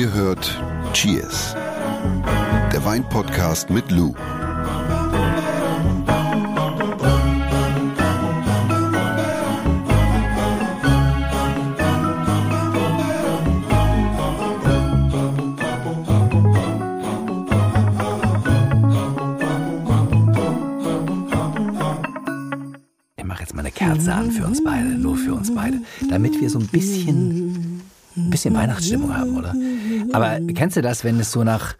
Ihr hört Cheers, der Weinpodcast mit Lou. Ich mache jetzt mal eine Kerze an für uns beide, nur für uns beide, damit wir so ein bisschen, ein bisschen Weihnachtsstimmung haben, oder? Aber kennst du das, wenn es so nach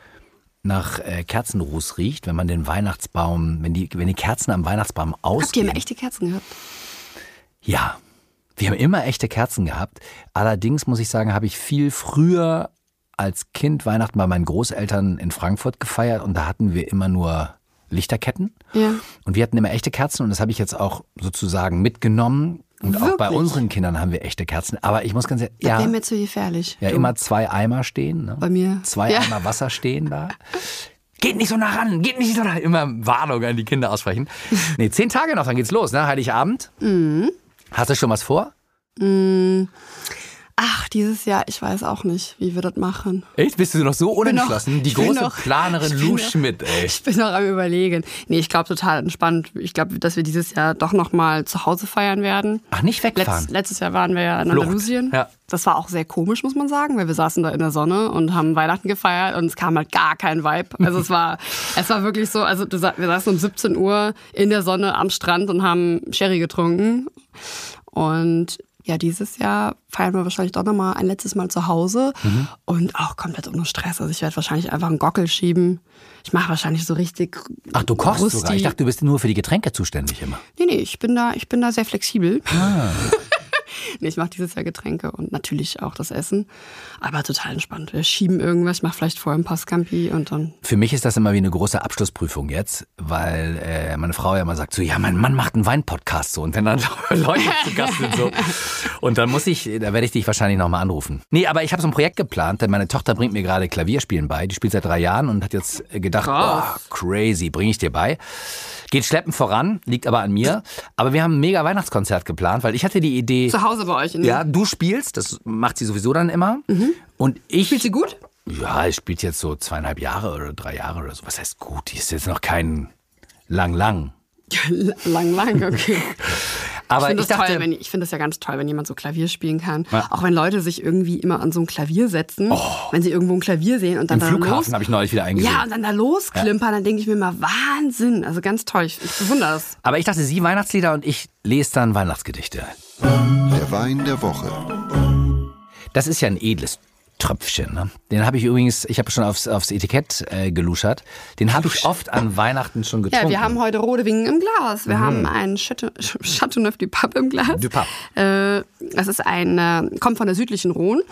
nach äh, Kerzenruß riecht, wenn man den Weihnachtsbaum, wenn die, wenn die Kerzen am Weihnachtsbaum Habt ihr ausgehen? immer echte Kerzen gehabt? Ja, wir haben immer echte Kerzen gehabt. Allerdings muss ich sagen, habe ich viel früher als Kind Weihnachten bei meinen Großeltern in Frankfurt gefeiert und da hatten wir immer nur Lichterketten. Ja. Und wir hatten immer echte Kerzen und das habe ich jetzt auch sozusagen mitgenommen. Und auch bei Wirklich? unseren Kindern haben wir echte Kerzen. Aber ich muss ganz ehrlich, Das ja, wäre mir zu gefährlich. ja immer zwei Eimer stehen. Ne? Bei mir. Zwei Ja. Eimer Wasser stehen da. Geht nicht so nah ran, geht nicht so nah. Immer Warnung an die Kinder aussprechen. Nee, zehn Tage noch, dann geht's los, ne? Heiligabend. Mhm. Hast du schon was vor? Ach, dieses Jahr, ich weiß auch nicht, wie wir das machen. Echt? Bist du noch so bin noch- unentschlossen? die große noch- Planerin Lou noch- Schmidt, ey. Ich bin noch am überlegen. Nee, ich glaube total entspannt. Ich glaube, dass wir dieses Jahr doch noch mal zu Hause feiern werden. Ach, nicht wegfahren. Letz, letztes Jahr waren wir ja in Flucht. Andalusien. Ja. Das war auch sehr komisch, muss man sagen, weil wir saßen da in der Sonne und haben Weihnachten gefeiert und es kam halt gar kein Vibe. Also es war, es war wirklich so, also wir saßen um 17 Uhr in der Sonne am Strand und haben Sherry getrunken. Und ja, dieses Jahr feiern wir wahrscheinlich doch noch mal ein letztes Mal zu Hause Mhm. und auch komplett ohne Stress. Also ich werde wahrscheinlich einfach einen Gockel schieben. Ich mache wahrscheinlich so richtig. Ach, du kochst Rusti. sogar. Ich dachte, du bist nur für die Getränke zuständig immer. Nee, nee, ich bin da, ich bin da sehr flexibel. Ah. nee, ich mache dieses Jahr Getränke und natürlich auch das Essen. Aber total entspannt. Wir schieben irgendwas, ich mache vielleicht vorher ein paar Scampi und dann. Für mich ist das immer wie eine große Abschlussprüfung jetzt, weil äh, meine Frau ja immer sagt so, ja, mein Mann macht einen Weinpodcast so und wenn dann Leute zu Gast sind so und dann muss ich, da werde ich dich wahrscheinlich nochmal anrufen. Nee, aber ich habe so ein Projekt geplant, denn meine Tochter bringt mir gerade Klavierspielen bei, die spielt seit drei Jahren und hat jetzt gedacht, oh, crazy, bringe ich dir bei. Geht schleppend voran, liegt aber an mir. Aber wir haben ein mega Weihnachtskonzert geplant, weil ich hatte die Idee, Zu Hause bei euch in ja, du spielst, das macht sie sowieso dann immer. Und ich. Spielt sie gut? Ja, ich spielt jetzt so zweieinhalb Jahre oder drei Jahre oder so. Was heißt gut? Die ist jetzt noch kein lang, lang. lang, lang, okay. Aber ich ich, finde das, dachte, toll, wenn, ich finde das ja ganz toll, wenn jemand so Klavier spielen kann. Ja. Auch wenn Leute sich irgendwie immer an so ein Klavier setzen, wenn sie irgendwo ein Klavier sehen und dann im da los, Flughafen habe ich neulich wieder eingesehen. ja, und dann da losklimpern, dann denke ich mir mal, Wahnsinn. Also ganz toll. Ich, ich bewundere das. Aber ich dachte, sie Weihnachtslieder und ich lese dann Weihnachtsgedichte. Der Wein der Woche. Das ist ja ein edles Tröpfchen. Ne? Den habe ich übrigens, ich habe schon aufs, aufs Etikett äh, geluschert. Den habe ich oft an Weihnachten schon getrunken. Ja, wir haben heute Rodewingen im Glas. Wir haben einen Chateau- Chateauneuf du Pape im Glas. Du Pape. Äh, das ist ein, äh, kommt von der südlichen Rhone,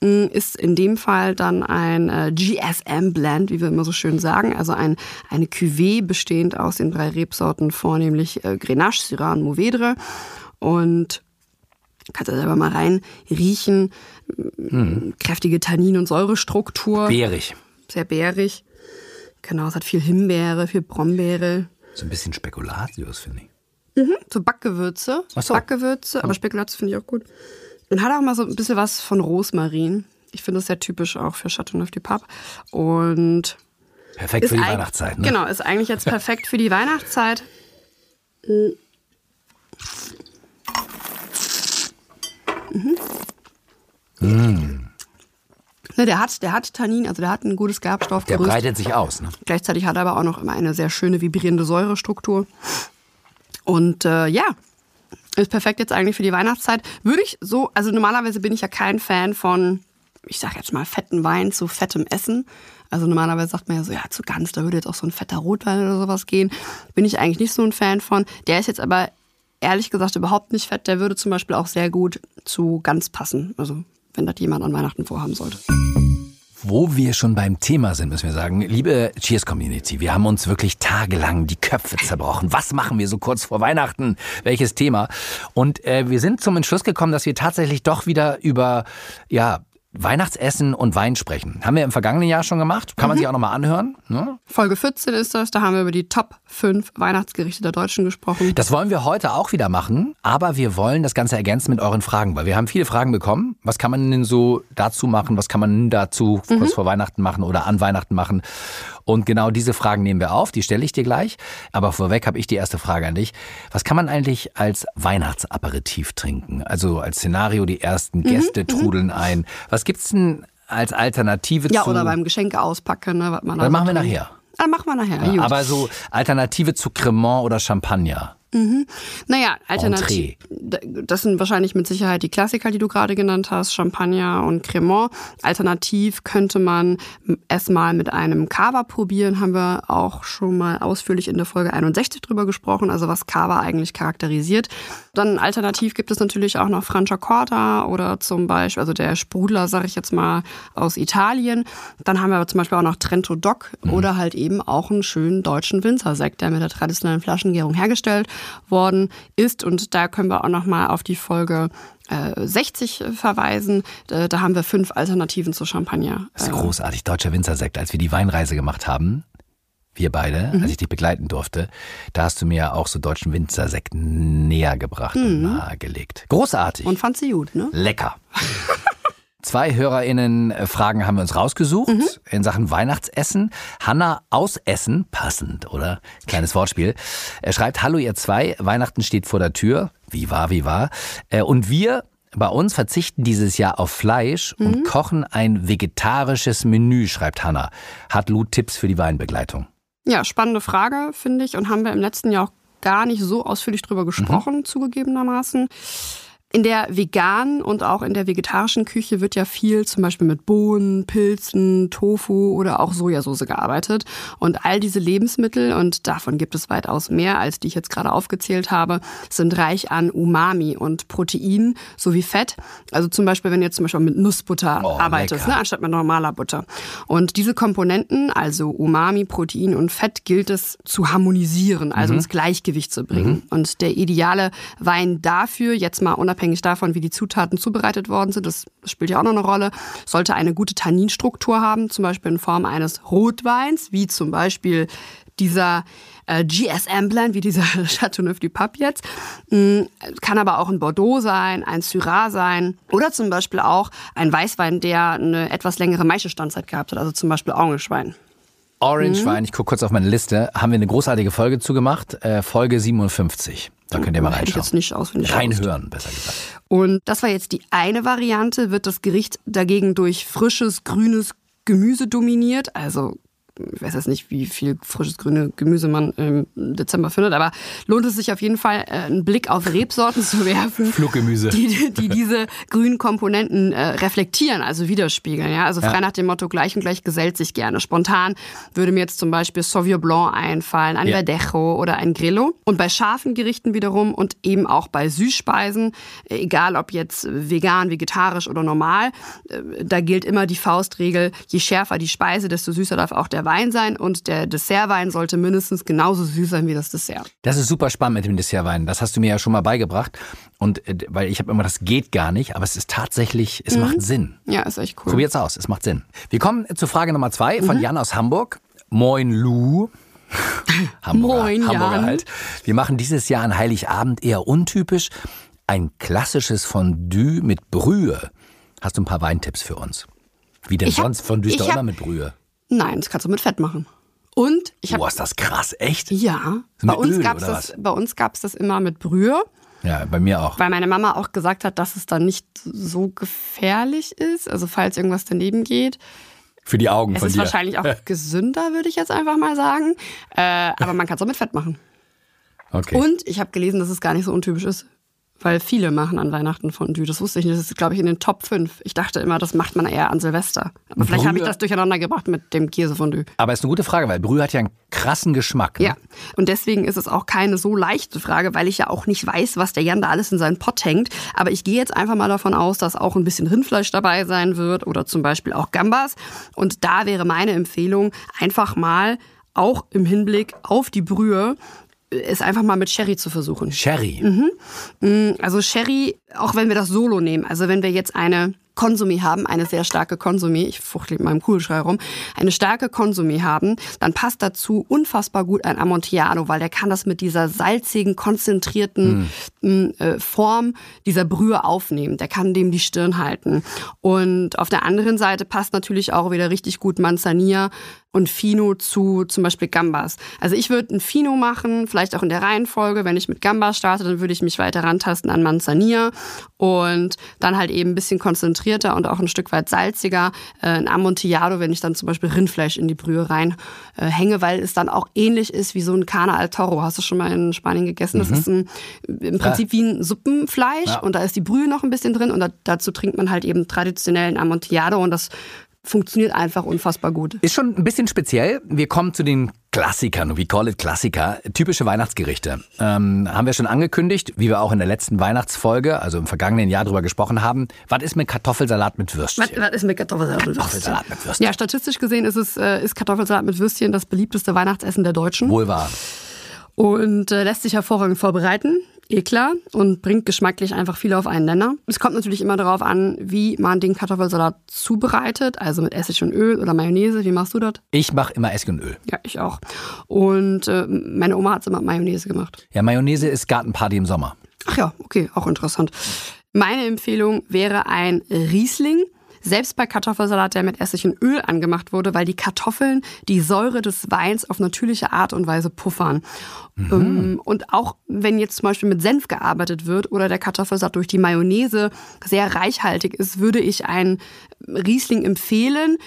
mh, ist in dem Fall dann ein äh, GSM-Blend, wie wir immer so schön sagen. Also ein, eine Cuvée bestehend aus den drei Rebsorten, vornehmlich äh, Grenache, Syrah und Mourvedre. Und kannst du selber mal rein riechen. Kräftige Tannin- und Säurestruktur Beerig. sehr bärig. Genau, es hat viel Himbeere, viel Brombeere. So ein bisschen Spekulatius, finde ich. So Backgewürze. Ach so. Backgewürze, aber Spekulatius finde ich auch gut. Und hat auch mal so ein bisschen was von Rosmarin. Ich finde das sehr typisch auch für Chateauneuf du Pape. Und Perfekt für die Weihnachtszeit. Ne? Genau, ist eigentlich jetzt perfekt für die Weihnachtszeit. Mhm. Ne, der hat, der hat Tannin, also der hat ein gutes Der Gerbstoffgerüst. breitet sich aus. Ne? Gleichzeitig hat er aber auch noch immer eine sehr schöne vibrierende Säurestruktur. Und äh, ja, ist perfekt jetzt eigentlich für die Weihnachtszeit. Würde ich so, also normalerweise bin ich ja kein Fan von, ich sag jetzt mal, fetten Wein zu fettem Essen. Also normalerweise sagt man ja so, ja, zu ganz, da würde jetzt auch so ein fetter Rotwein oder sowas gehen. Bin ich eigentlich nicht so ein Fan von. Der ist jetzt aber ehrlich gesagt überhaupt nicht fett. Der würde zum Beispiel auch sehr gut zu ganz passen. Also wenn das jemand an Weihnachten vorhaben sollte. Wo wir schon beim Thema sind, müssen wir sagen, liebe Cheers Community, wir haben uns wirklich tagelang die Köpfe zerbrochen. Was machen wir so kurz vor Weihnachten? Welches Thema? Und äh, wir sind zum Entschluss gekommen, dass wir tatsächlich doch wieder über ja Weihnachtsessen und Wein sprechen. Haben wir im vergangenen Jahr schon gemacht. Kann man sich auch nochmal anhören. Ne? Folge 14 ist das, da haben wir über die Top 5 Weihnachtsgerichte der Deutschen gesprochen. Das wollen wir heute auch wieder machen, aber wir wollen das Ganze ergänzen mit euren Fragen, weil wir haben viele Fragen bekommen. Was kann man denn so dazu machen? Was kann man dazu kurz vor Weihnachten machen oder an Weihnachten machen? Und genau diese Fragen nehmen wir auf, die stelle ich dir gleich. Aber vorweg habe ich die erste Frage an dich. Was kann man eigentlich als Weihnachtsaperitif trinken? Also als Szenario, die ersten Gäste trudeln ein. Was gibt's denn als Alternative ja, zu... oder beim Geschenke auspacken. Ne, was man Dann da machen wir nachher. Ah, machen wir nachher. gut. Aber so Alternative zu Cremant oder Champagner. Naja, alternativ. Das sind wahrscheinlich mit Sicherheit die Klassiker, die du gerade genannt hast, Champagner und Cremant. Alternativ könnte man es mal mit einem Cava probieren, haben wir auch schon mal ausführlich in der Folge 61 drüber gesprochen, also was Cava eigentlich charakterisiert. Dann alternativ gibt es natürlich auch noch Franciacorta oder zum Beispiel, also der Sprudler, sage ich jetzt mal, aus Italien. Dann haben wir aber zum Beispiel auch noch Trento Doc oder halt eben auch einen schönen deutschen Winzersekt, der mit der traditionellen Flaschengärung hergestellt worden ist. Und da können wir auch noch mal auf die Folge äh, 60 verweisen. Da, haben wir fünf Alternativen zu Champagner. Das ist großartig, deutscher Winzersekt. Als wir die Weinreise gemacht haben, wir beide, als ich dich begleiten durfte, da hast du mir ja auch so deutschen Winzersekt näher gebracht und nahegelegt. Großartig. Und fand sie gut, ne? Lecker. Zwei HörerInnen-Fragen haben wir uns rausgesucht in Sachen Weihnachtsessen. Hanna aus Essen, passend, oder? Kleines Wortspiel. Er schreibt, hallo ihr zwei, Weihnachten steht vor der Tür. Wie war, wie war. Äh, Und wir bei uns verzichten dieses Jahr auf Fleisch und kochen ein vegetarisches Menü, schreibt Hanna. Hat Lou Tipps für die Weinbegleitung? Ja, spannende Frage, finde ich. Und haben wir im letzten Jahr auch gar nicht so ausführlich drüber gesprochen, zugegebenermaßen. In der veganen und auch in der vegetarischen Küche wird ja viel zum Beispiel mit Bohnen, Pilzen, Tofu oder auch Sojasauce gearbeitet. Und all diese Lebensmittel, und davon gibt es weitaus mehr, als die ich jetzt gerade aufgezählt habe, sind reich an Umami und Protein sowie Fett. Also zum Beispiel, wenn jetzt zum Beispiel mit Nussbutter Oh, arbeitest, ne, anstatt mit normaler Butter. Und diese Komponenten, also Umami, Protein und Fett, gilt es zu harmonisieren, also ins Gleichgewicht zu bringen. Und der ideale Wein dafür, jetzt mal unabhängig davon, wie die Zutaten zubereitet worden sind, das spielt ja auch noch eine Rolle, sollte eine gute Tanninstruktur haben, zum Beispiel in Form eines Rotweins, wie zum Beispiel dieser äh, GSM Blend, wie dieser Chateauneuf du Pape jetzt. Mm, Kann aber auch ein Bordeaux sein, ein Syrah sein oder zum Beispiel auch ein Weißwein, der eine etwas längere Maischestandzeit gehabt hat, also zum Beispiel Orangewein. Orange Wein, ich gucke kurz auf meine Liste, haben wir eine großartige Folge zugemacht, äh, Folge 57. Da könnt ihr mal Hätte ich reinschauen. jetzt nicht auswendig. Reinhören, besser gesagt. Und das war jetzt die eine Variante. Wird das Gericht dagegen durch frisches, grünes Gemüse dominiert? Also ich weiß jetzt nicht, wie viel frisches grüne Gemüse man im Dezember findet, aber lohnt es sich auf jeden Fall, äh, einen Blick auf Rebsorten zu werfen. Fluggemüse. Die, die diese grünen Komponenten äh, reflektieren, also widerspiegeln. Ja? Also frei nach dem Motto, gleich und gleich gesellt sich gerne. Spontan würde mir jetzt zum Beispiel Sauvignon Blanc einfallen, ein Ja. Verdejo oder ein Grillo. Und bei scharfen Gerichten wiederum und eben auch bei Süßspeisen, äh, egal ob jetzt vegan, vegetarisch oder normal, äh, da gilt immer die Faustregel, je schärfer die Speise, desto süßer darf auch der Wein sein und der Dessertwein sollte mindestens genauso süß sein wie das Dessert. Das ist super spannend mit dem Dessertwein. Das hast du mir ja schon mal beigebracht. Und äh, weil ich habe immer, das geht gar nicht, aber es ist tatsächlich, es macht Sinn. Ja, ist echt cool. Probiert's aus, es macht Sinn. Wir kommen zu Frage Nummer zwei von Jan aus Hamburg. Moin Lou. Hamburger, Moin, Hamburger Jan. halt. Wir machen dieses Jahr an Heiligabend eher untypisch. Ein klassisches Fondue mit Brühe. Hast du ein paar Weintipps für uns? Wie denn Ich hab- sonst? Fondue ist doch hab- immer mit Brühe. Nein, das kannst du mit Fett machen. Und ich habe Boah, ist das krass, echt? Ja, bei uns Öl, gab's das. Bei uns gab's das immer mit Brühe, Ja, bei mir auch. weil meine Mama auch gesagt hat, dass es dann nicht so gefährlich ist. Also falls irgendwas daneben geht. Für die Augen Es von ist dir. wahrscheinlich auch gesünder, würde ich jetzt einfach mal sagen. Äh, aber man kann es auch mit Fett machen. Okay. Und ich habe gelesen, dass es gar nicht so untypisch ist. Weil viele machen an Weihnachten Fondue. Das wusste ich nicht. Das ist, glaube ich, in den Top 5. Ich dachte immer, das macht man eher an Silvester. Aber vielleicht habe ich Brühe? das durcheinander gebracht mit dem Käsefondue. Aber ist eine gute Frage, weil Brühe hat ja einen krassen Geschmack. Ne? Ja, und deswegen ist es auch keine so leichte Frage, weil ich ja auch nicht weiß, was der Jan da alles in seinen Pott hängt. Aber ich gehe jetzt einfach mal davon aus, dass auch ein bisschen Rindfleisch dabei sein wird oder zum Beispiel auch Gambas. Und da wäre meine Empfehlung, einfach mal auch im Hinblick auf die Brühe, es einfach mal mit Sherry zu versuchen. Sherry. Mhm. Also Sherry auch wenn wir das Solo nehmen, also wenn wir jetzt eine Konsumie haben, eine sehr starke Konsumie, ich fuchtle mit meinem Kugelschreiber rum, eine starke Konsumie haben, dann passt dazu unfassbar gut ein Amontillado, weil der kann das mit dieser salzigen, konzentrierten mm. äh, Form dieser Brühe aufnehmen. Der kann dem die Stirn halten. Und auf der anderen Seite passt natürlich auch wieder richtig gut Manzanilla und Fino zu zum Beispiel Gambas. Also ich würde ein Fino machen, vielleicht auch in der Reihenfolge. Wenn ich mit Gambas starte, dann würde ich mich weiter rantasten an Manzanilla und dann halt eben ein bisschen konzentrierter und auch ein Stück weit salziger. Äh, ein Amontillado, wenn ich dann zum Beispiel Rindfleisch in die Brühe reinhänge, äh, weil es dann auch ähnlich ist wie so ein Cana al Toro. Hast du schon mal in Spanien gegessen? Das mhm. ist ein, im Prinzip ja. wie ein Suppenfleisch ja. und da ist die Brühe noch ein bisschen drin und da, dazu trinkt man halt eben traditionellen Amontillado und das funktioniert einfach unfassbar gut. Ist schon ein bisschen speziell. Wir kommen zu den Klassikern, we call it Klassiker, typische Weihnachtsgerichte. Ähm, haben wir schon angekündigt, wie wir auch in der letzten Weihnachtsfolge, also im vergangenen Jahr drüber gesprochen haben. Was ist mit Kartoffelsalat mit Würstchen? Was, was ist mit Kartoffelsalat mit Würstchen? mit Würstchen? Ja, statistisch gesehen ist es äh, ist Kartoffelsalat mit Würstchen das beliebteste Weihnachtsessen der Deutschen. Wohl wahr. Und äh, lässt sich hervorragend vorbereiten eh klar und bringt geschmacklich einfach viel auf einen Nenner. Es kommt natürlich immer darauf an, wie man den Kartoffelsalat zubereitet, also mit Essig und Öl oder Mayonnaise. Wie machst du das? Ich mache immer Essig und Öl. Ja, ich auch. Und äh, meine Oma hat es immer mit Mayonnaise gemacht. Ja, Mayonnaise ist Gartenparty im Sommer. Ach ja, okay, auch interessant. Meine Empfehlung wäre ein Riesling. Selbst bei Kartoffelsalat, der mit Essig und Öl angemacht wurde, weil die Kartoffeln die Säure des Weins auf natürliche Art und Weise puffern. Mhm. Ähm, und auch wenn jetzt zum Beispiel mit Senf gearbeitet wird oder der Kartoffelsalat durch die Mayonnaise sehr reichhaltig ist, würde ich einen Riesling empfehlen,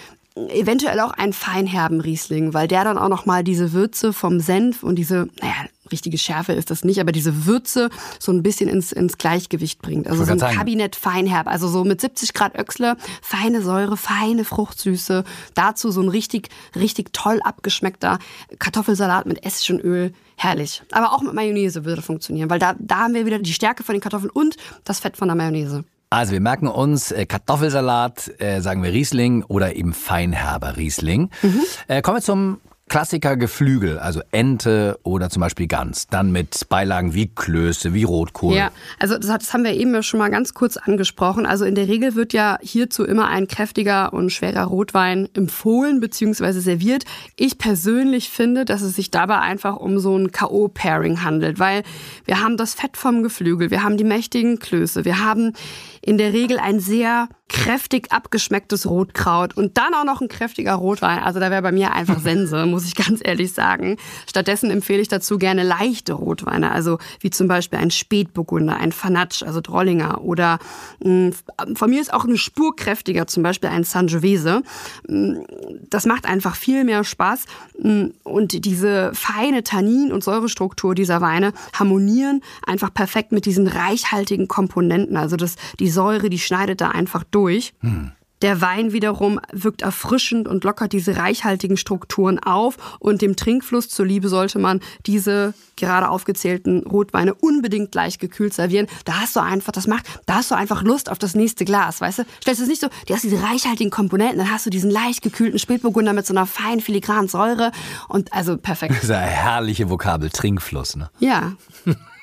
eventuell auch einen feinherben Riesling, weil der dann auch noch mal diese Würze vom Senf und diese, naja, richtige Schärfe ist das nicht, aber diese Würze so ein bisschen ins, ins Gleichgewicht bringt. Also so ein sagen. Kabinett feinherb, also so mit 70 Grad Öxle, feine Säure, feine Fruchtsüße, dazu so ein richtig, richtig toll abgeschmeckter Kartoffelsalat mit Essig und Öl. Herrlich. Aber auch mit Mayonnaise würde funktionieren, weil da, da haben wir wieder die Stärke von den Kartoffeln und das Fett von der Mayonnaise. Also wir merken uns äh, Kartoffelsalat, äh, sagen wir Riesling oder eben feinherber Riesling. Mhm. Äh, kommen wir zum Klassiker Geflügel, also Ente oder zum Beispiel Gans, dann mit Beilagen wie Klöße, wie Rotkohl. Ja, also das, das haben wir eben schon mal ganz kurz angesprochen. Also in der Regel wird ja hierzu immer ein kräftiger und schwerer Rotwein empfohlen bzw. serviert. Ich persönlich finde, dass es sich dabei einfach um so ein K.O.-Pairing handelt, weil wir haben das Fett vom Geflügel, wir haben die mächtigen Klöße, wir haben in der Regel ein sehr kräftig abgeschmecktes Rotkraut und dann auch noch ein kräftiger Rotwein. Also da wäre bei mir einfach Sense, muss ich ganz ehrlich sagen. Stattdessen empfehle ich dazu gerne leichte Rotweine, also wie zum Beispiel ein Spätburgunder, ein Fanatsch, also Drollinger oder mh, hm, von mir ist auch eine Spur kräftiger, zum Beispiel ein Sangiovese. Hm, das macht einfach viel mehr Spaß hm, und diese feine Tannin- und Säurestruktur dieser Weine harmonieren einfach perfekt mit diesen reichhaltigen Komponenten. Also das, die Säure, die schneidet da einfach durch durch. Hm. Der Wein wiederum wirkt erfrischend und lockert diese reichhaltigen Strukturen auf. Und dem Trinkfluss zuliebe sollte man diese gerade aufgezählten Rotweine unbedingt gleich gekühlt servieren. Da hast du einfach, das macht, da hast du einfach Lust auf das nächste Glas, weißt du? Stellst du es nicht so, du hast diese reichhaltigen Komponenten, dann hast du diesen leicht gekühlten Spätburgunder mit so einer feinen filigranen Säure und also perfekt. Eine herrliche Vokabel, Trinkfluss, ne? Ja.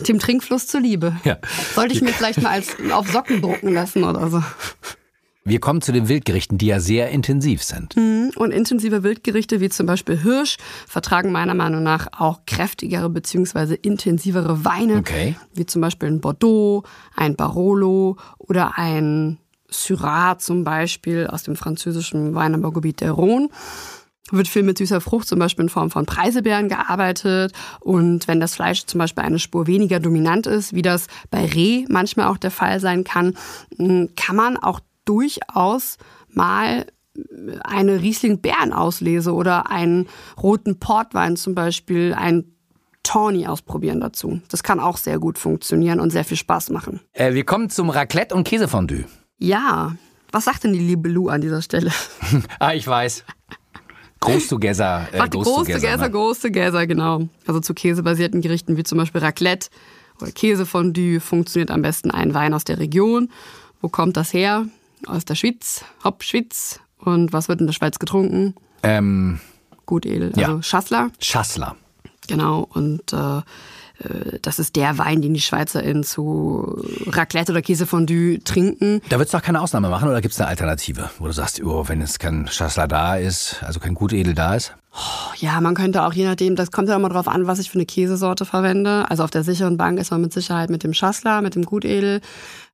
Dem Trinkfluss zuliebe. Ja. Sollte ich mir vielleicht mal als auf Socken drucken lassen oder so. Wir kommen zu den Wildgerichten, die ja sehr intensiv sind. Mhm. Und intensive Wildgerichte wie zum Beispiel Hirsch vertragen meiner Meinung nach auch kräftigere bzw. intensivere Weine, okay. wie zum Beispiel ein Bordeaux, ein Barolo oder ein Syrah zum Beispiel aus dem französischen Weinanbaugebiet der Rhone wird viel mit süßer Frucht, zum Beispiel in Form von Preiselbeeren gearbeitet. Und wenn das Fleisch zum Beispiel eine Spur weniger dominant ist, wie das bei Reh manchmal auch der Fall sein kann, kann man auch durchaus mal eine Riesling-Bären-Auslese oder einen roten Portwein zum Beispiel, einen Tawny ausprobieren dazu. Das kann auch sehr gut funktionieren und sehr viel Spaß machen. Äh, wir kommen zum Raclette und Käsefondue. Ja, was sagt denn die liebe Lou an dieser Stelle? ah, ich weiß. Groß together. Äh, groß, groß together, ne? groß together, genau. Also zu käsebasierten Gerichten wie zum Beispiel Raclette oder Käsefondue funktioniert am besten ein Wein aus der Region. Wo kommt das her? Aus der Schweiz, Hauptschweiz. Und was wird in der Schweiz getrunken? Ähm, Gut edel, also ja. Schassler. Schassler. Genau, und äh, das ist der Wein, den die SchweizerInnen zu Raclette oder Käsefondue trinken. Da würdest du doch keine Ausnahme machen oder gibt es eine Alternative, wo du sagst, oh, wenn es kein Chasselas da ist, also kein Gutedel da ist? Ja, man könnte auch, je nachdem, das kommt ja immer drauf an, was ich für eine Käsesorte verwende. Also auf der sicheren Bank ist man mit Sicherheit mit dem Chasselas, mit dem Gutedel.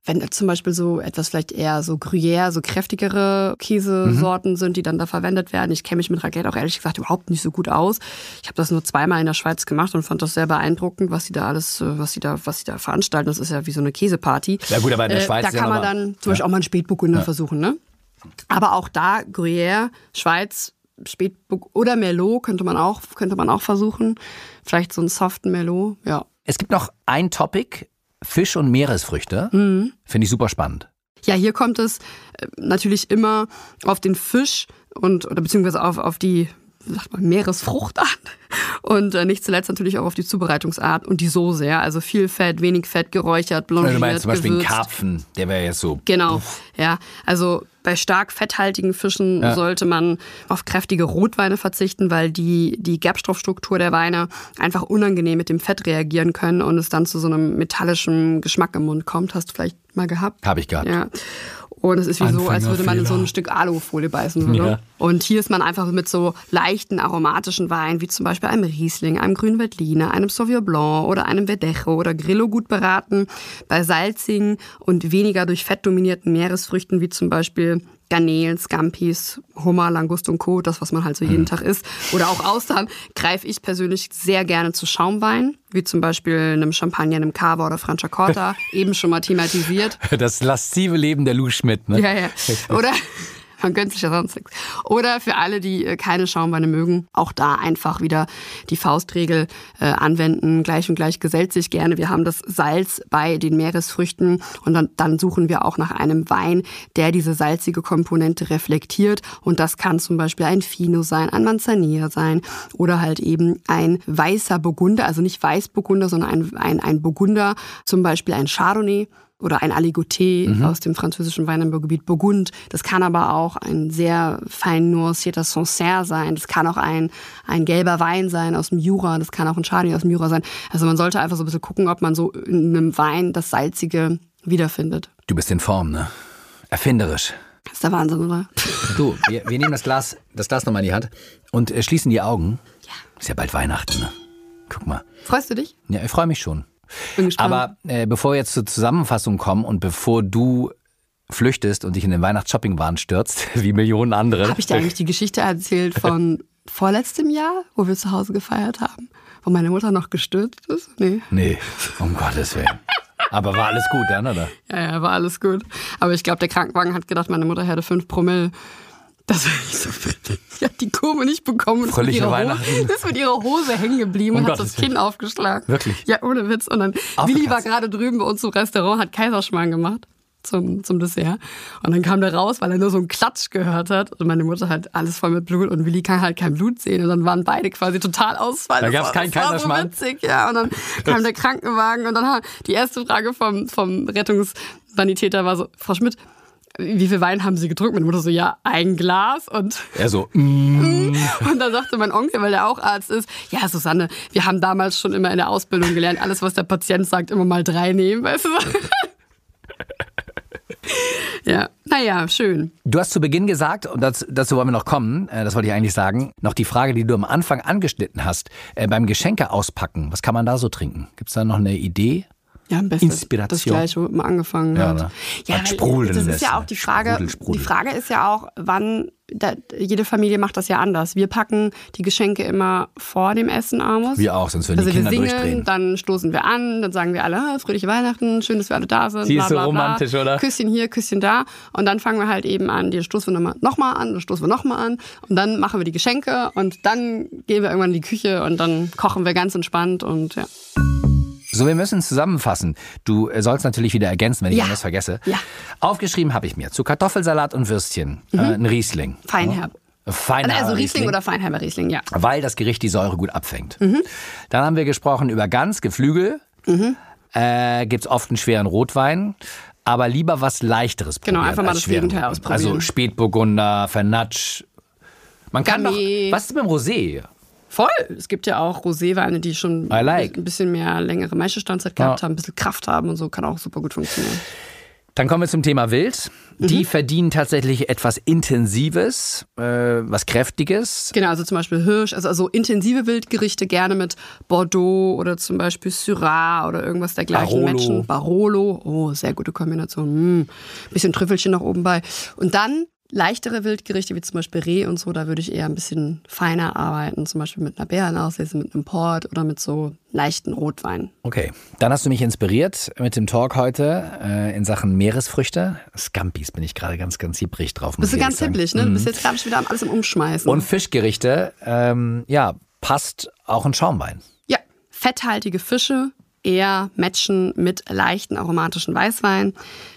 Wenn zum Beispiel so etwas vielleicht eher so Gruyère, so kräftigere Käsesorten mhm. sind, die dann da verwendet werden. Ich kenne mich mit Raclette auch ehrlich gesagt überhaupt nicht so gut aus. Ich habe das nur zweimal in der Schweiz gemacht und fand das sehr beeindruckend, was sie da alles, äh, was sie da, was sie da veranstalten. Das ist ja wie so eine Käseparty. Ja gut, aber in der äh, Schweiz Da kann man dann zum Beispiel auch mal einen Spätburgunder ja. versuchen, ne? Aber auch da Gruyère, Schweiz, Spätburg oder Merlot könnte man auch, könnte man auch versuchen. Vielleicht so einen soften Merlot, ja. Es gibt noch ein Topic, Fisch und Meeresfrüchte. Mhm. Finde ich super spannend. Ja, hier kommt es äh, natürlich immer auf den Fisch und oder beziehungsweise auf, auf die sagt man, Meeresfrucht an. Und äh, nicht zuletzt natürlich auch auf die Zubereitungsart und die Soße. Ja? Also viel Fett, wenig Fett, geräuchert, blanchiert, Du meinst zum Beispiel gewürzt. einen Karpfen, der wäre jetzt so. Genau, ja. Also bei stark fetthaltigen Fischen ja. sollte man auf kräftige Rotweine verzichten, weil die, die Gerbstoffstruktur der Weine einfach unangenehm mit dem Fett reagieren können und es dann zu so einem metallischen Geschmack im Mund kommt. Hast du vielleicht mal gehabt? Habe ich gehabt. Ja. Und es ist wie so, als würde man in so ein Stück Alufolie beißen würde. Ja. Und hier ist man einfach mit so leichten aromatischen Weinen, wie zum Beispiel einem Riesling, einem Grünen Veltliner, einem Sauvignon Blanc oder einem Verdecho oder Grillo gut beraten. Bei salzigen und weniger durch Fett dominierten Meeresfrüchten, wie zum Beispiel Garnelen, Scampis, Hummer, Langust und Co., das, was man halt so jeden mhm. Tag isst, oder auch Austern, greife ich persönlich sehr gerne zu Schaumwein, wie zum Beispiel einem Champagner, einem Cava oder Franciacorta, eben schon mal thematisiert. Das laszive Leben der Lou Schmidt, ne? Ja, ja. Oder man gönnt sich ja sonst nichts. Oder für alle, die äh, keine Schaumweine mögen, auch da einfach wieder die Faustregel äh, anwenden. Gleich und gleich gesellt sich gerne. Wir haben das Salz bei den Meeresfrüchten und dann, dann suchen wir auch nach einem Wein, der diese salzige Komponente reflektiert. Und das kann zum Beispiel ein Fino sein, ein Manzanilla sein oder halt eben ein weißer Burgunder, also nicht Weißburgunder, sondern ein, ein, ein Burgunder, zum Beispiel ein Chardonnay oder ein Aligoté mhm. aus dem französischen Weinanbaugebiet Burgund. Das kann aber auch ein sehr fein nuancierter Sancerre sein. Das kann auch ein, ein gelber Wein sein aus dem Jura. Das kann auch ein Chardonnay aus dem Jura sein. Also man sollte einfach so ein bisschen gucken, ob man so in einem Wein das Salzige wiederfindet. Du bist in Form, ne? Erfinderisch. Das ist der Wahnsinn, oder? Du, wir, wir nehmen das Glas, das Glas nochmal in die Hand und äh, schließen die Augen. Ja. Ist ja bald Weihnachten, ne? Guck mal. Freust du dich? Ja, ich freue mich schon. Aber äh, bevor wir jetzt zur Zusammenfassung kommen und bevor du flüchtest und dich in den Weihnachtsshoppingwahn stürzt, wie Millionen andere. Habe ich dir eigentlich die Geschichte erzählt von vorletztem Jahr, wo wir zu Hause gefeiert haben? Wo meine Mutter noch gestürzt ist? Nee. Nee, um Gottes Willen. Aber war alles gut dann, oder? Ja, ja, war alles gut. Aber ich glaube, der Krankenwagen hat gedacht, meine Mutter hätte fünf Promille. Das war nicht so witzig. Sie hat die Kurve nicht bekommen. Fröhliche Weihnachten. Hose, ist mit ihrer Hose hängen geblieben um und hat das Kinn aufgeschlagen. Wirklich? Ja, ohne Witz. Und dann, Willi war gerade drüben bei uns im Restaurant, hat Kaiserschmarrn gemacht zum, zum Dessert. Und dann kam der raus, weil er nur so einen Klatsch gehört hat. Und meine Mutter halt alles voll mit Blut und Willi kann halt kein Blut sehen. Und dann waren beide quasi total ausfallen. Da gab es keinen Kaiserschmarrn. So witzig, ja. Und dann kam der Krankenwagen und dann hat die erste Frage vom, vom Rettungssanitäter war so, Frau Schmidt, wie viel Wein haben Sie getrunken? Meine Mutter so, ja, ein Glas und. Er so, mm. Und dann sagte mein Onkel, weil er auch Arzt ist, ja, Susanne, wir haben damals schon immer in der Ausbildung gelernt, alles, was der Patient sagt, immer mal drei nehmen, weißt du? ja, naja, schön. Du hast zu Beginn gesagt, und das, dazu wollen wir noch kommen, äh, das wollte ich eigentlich sagen, noch die Frage, die du am Anfang angeschnitten hast, äh, beim Geschenke auspacken, was kann man da so trinken? Gibt es da noch eine Idee? Ja, am besten Inspiration. das gleiche, womit man angefangen ja, hat. Ne? Ja, das Sprudeln das ist ja auch die Frage. Sprudel, Sprudel. Die Frage ist ja auch, wann. Da, jede Familie macht das ja anders. Wir packen die Geschenke immer vor dem Essen, Amos. Wir auch, sonst würden also die Kinder wir singen, durchdrehen. Dann stoßen wir an, dann sagen wir alle, ah, fröhliche Weihnachten, schön, dass wir alle da sind. Sie bla, ist so bla, bla. romantisch, oder? Küsschen hier, Küsschen da. Und dann fangen wir halt eben an, den stoßen wir nochmal noch mal an, dann stoßen wir nochmal an. Und dann machen wir die Geschenke und dann gehen wir irgendwann in die Küche und dann kochen wir ganz entspannt und ja. So, wir müssen zusammenfassen. Du äh, sollst natürlich wieder ergänzen, wenn ich Ja. irgendwas vergesse. Ja. Aufgeschrieben habe ich mir zu Kartoffelsalat und Würstchen äh, ein Riesling. Feinherb. Feinherber Also Riesling oder Feinheimer Riesling, ja. Weil das Gericht die Säure gut abfängt. Mhm. Dann haben wir gesprochen über Gans, Geflügel. Äh, Gibt es oft einen schweren Rotwein. Aber lieber was Leichteres Genau, probieren einfach mal das Gegenteil Rotwein. ausprobieren. Also Spätburgunder, Vernatsch. Man kann doch, Gamay. was ist mit dem Rosé? Voll. Es gibt ja auch Roséweine, die schon like. ein bisschen mehr längere Maischestandzeit gehabt Ja. haben, ein bisschen Kraft haben und so, kann auch super gut funktionieren. Dann kommen wir zum Thema Wild. Mhm. Die verdienen tatsächlich etwas Intensives, äh, was Kräftiges. Genau, also zum Beispiel Hirsch, also, also intensive Wildgerichte gerne mit Bordeaux oder zum Beispiel Syrah oder irgendwas dergleichen Barolo. matchen. Barolo, oh, sehr gute Kombination. Mm, bisschen Trüffelchen noch oben bei. Und dann leichtere Wildgerichte wie zum Beispiel Reh und so, da würde ich eher ein bisschen feiner arbeiten, zum Beispiel mit einer Bärenauslese, mit einem Port oder mit so leichten Rotwein. Okay, dann hast du mich inspiriert mit dem Talk heute äh, in Sachen Meeresfrüchte. Scampis bin ich gerade ganz, ganz hibbrig drauf. Bist du ich ganz hibbelig, ne? Du bist jetzt gerade schon wieder am alles im Umschmeißen. Und Fischgerichte, ähm, ja, passt auch ein Schaumwein. Ja, fetthaltige Fische eher matchen mit leichten aromatischen Weißwein.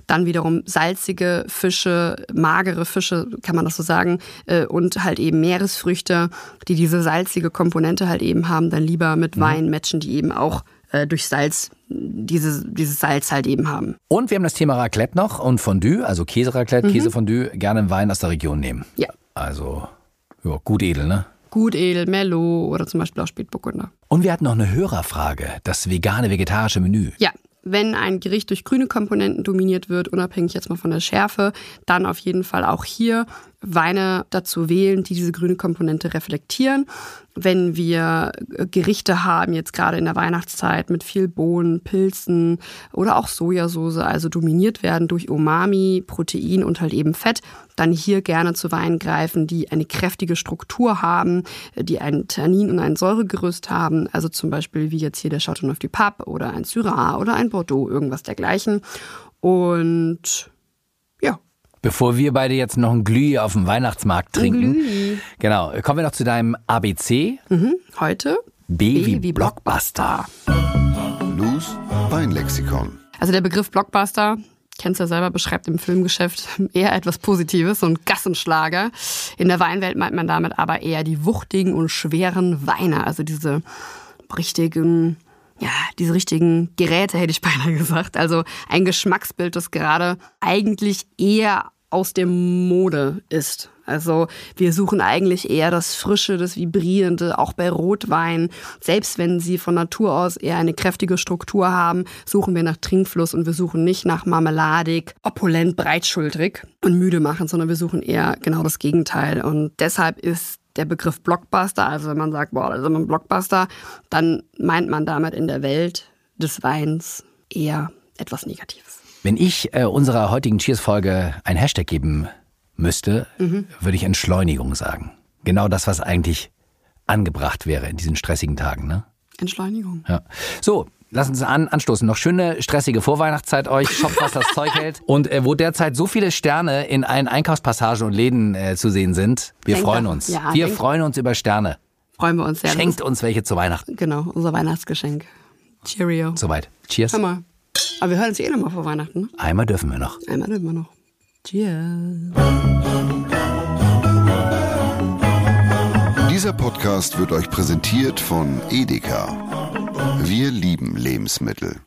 Dann wiederum salzige Fische, magere Fische, kann man das so sagen, äh, und halt eben Meeresfrüchte, die diese salzige Komponente halt eben haben, dann lieber mit Wein matchen, die eben auch äh, durch Salz diese, dieses Salz halt eben haben. Und wir haben das Thema Raclette noch und Fondue, also Käseraclette, Käsefondue, gerne einen Wein aus der Region nehmen. Ja, Also, ja, gut edel, ne? Gutedel, Merlot oder zum Beispiel auch Spätburgunder. Und wir hatten noch eine Hörerfrage, das vegane, vegetarische Menü. Ja, wenn ein Gericht durch grüne Komponenten dominiert wird, unabhängig jetzt mal von der Schärfe, dann auf jeden Fall auch hier Weine dazu wählen, die diese grüne Komponente reflektieren. Wenn wir äh, Gerichte haben, jetzt gerade in der Weihnachtszeit mit viel Bohnen, Pilzen oder auch Sojasauce, also dominiert werden durch Umami, Protein und halt eben Fett, dann hier gerne zu Weinen greifen, die eine kräftige Struktur haben, die ein Tannin und ein Säuregerüst haben, also zum Beispiel wie jetzt hier der Chateauneuf du Pape oder ein Syrah oder ein Bordeaux, irgendwas dergleichen. Und Bevor wir beide jetzt noch ein Glüh auf dem Weihnachtsmarkt trinken. Genau, kommen wir noch zu deinem ABC. mhm, heute B wie wie Blockbuster. Blues Weinlexikon. Also der Begriff Blockbuster, kennst du ja selber, beschreibt im Filmgeschäft eher etwas Positives, so ein Gassenschlager. In der Weinwelt meint man damit aber eher die wuchtigen und schweren Weine, also diese richtigen, ja, diese richtigen Geräte, hätte ich beinahe gesagt. Also ein Geschmacksbild, das gerade eigentlich eher aus der Mode ist. Also wir suchen eigentlich eher das Frische, das Vibrierende, auch bei Rotwein. Selbst wenn sie von Natur aus eher eine kräftige Struktur haben, suchen wir nach Trinkfluss und wir suchen nicht nach marmeladig, opulent, breitschultrig und müde machen, sondern wir suchen eher genau das Gegenteil. Und deshalb ist der Begriff Blockbuster, also wenn man sagt, boah, das ist ein Blockbuster, dann meint man damit in der Welt des Weins eher etwas Negatives. Wenn ich äh, unserer heutigen Cheers-Folge ein Hashtag geben müsste, Mhm. würde ich Entschleunigung sagen. Genau das, was eigentlich angebracht wäre in diesen stressigen Tagen. Ne? Entschleunigung. Ja. So, lass uns an, anstoßen. Noch schöne, stressige Vorweihnachtszeit euch. Shoppt, was das Zeug hält. Und äh, wo derzeit so viele Sterne in allen Einkaufspassagen und Läden äh, zu sehen sind, wir Denkt freuen uns. ja, wir freuen uns über Sterne. Freuen wir uns sehr. Schenkt uns welche zu Weihnachten. Genau, unser Weihnachtsgeschenk. Cheerio. Soweit. Cheers. Mal. Aber wir hören uns eh nochmal vor Weihnachten. Ne? Einmal dürfen wir noch. Einmal immer noch. Cheers. Dieser Podcast wird euch präsentiert von Edeka. Wir lieben Lebensmittel.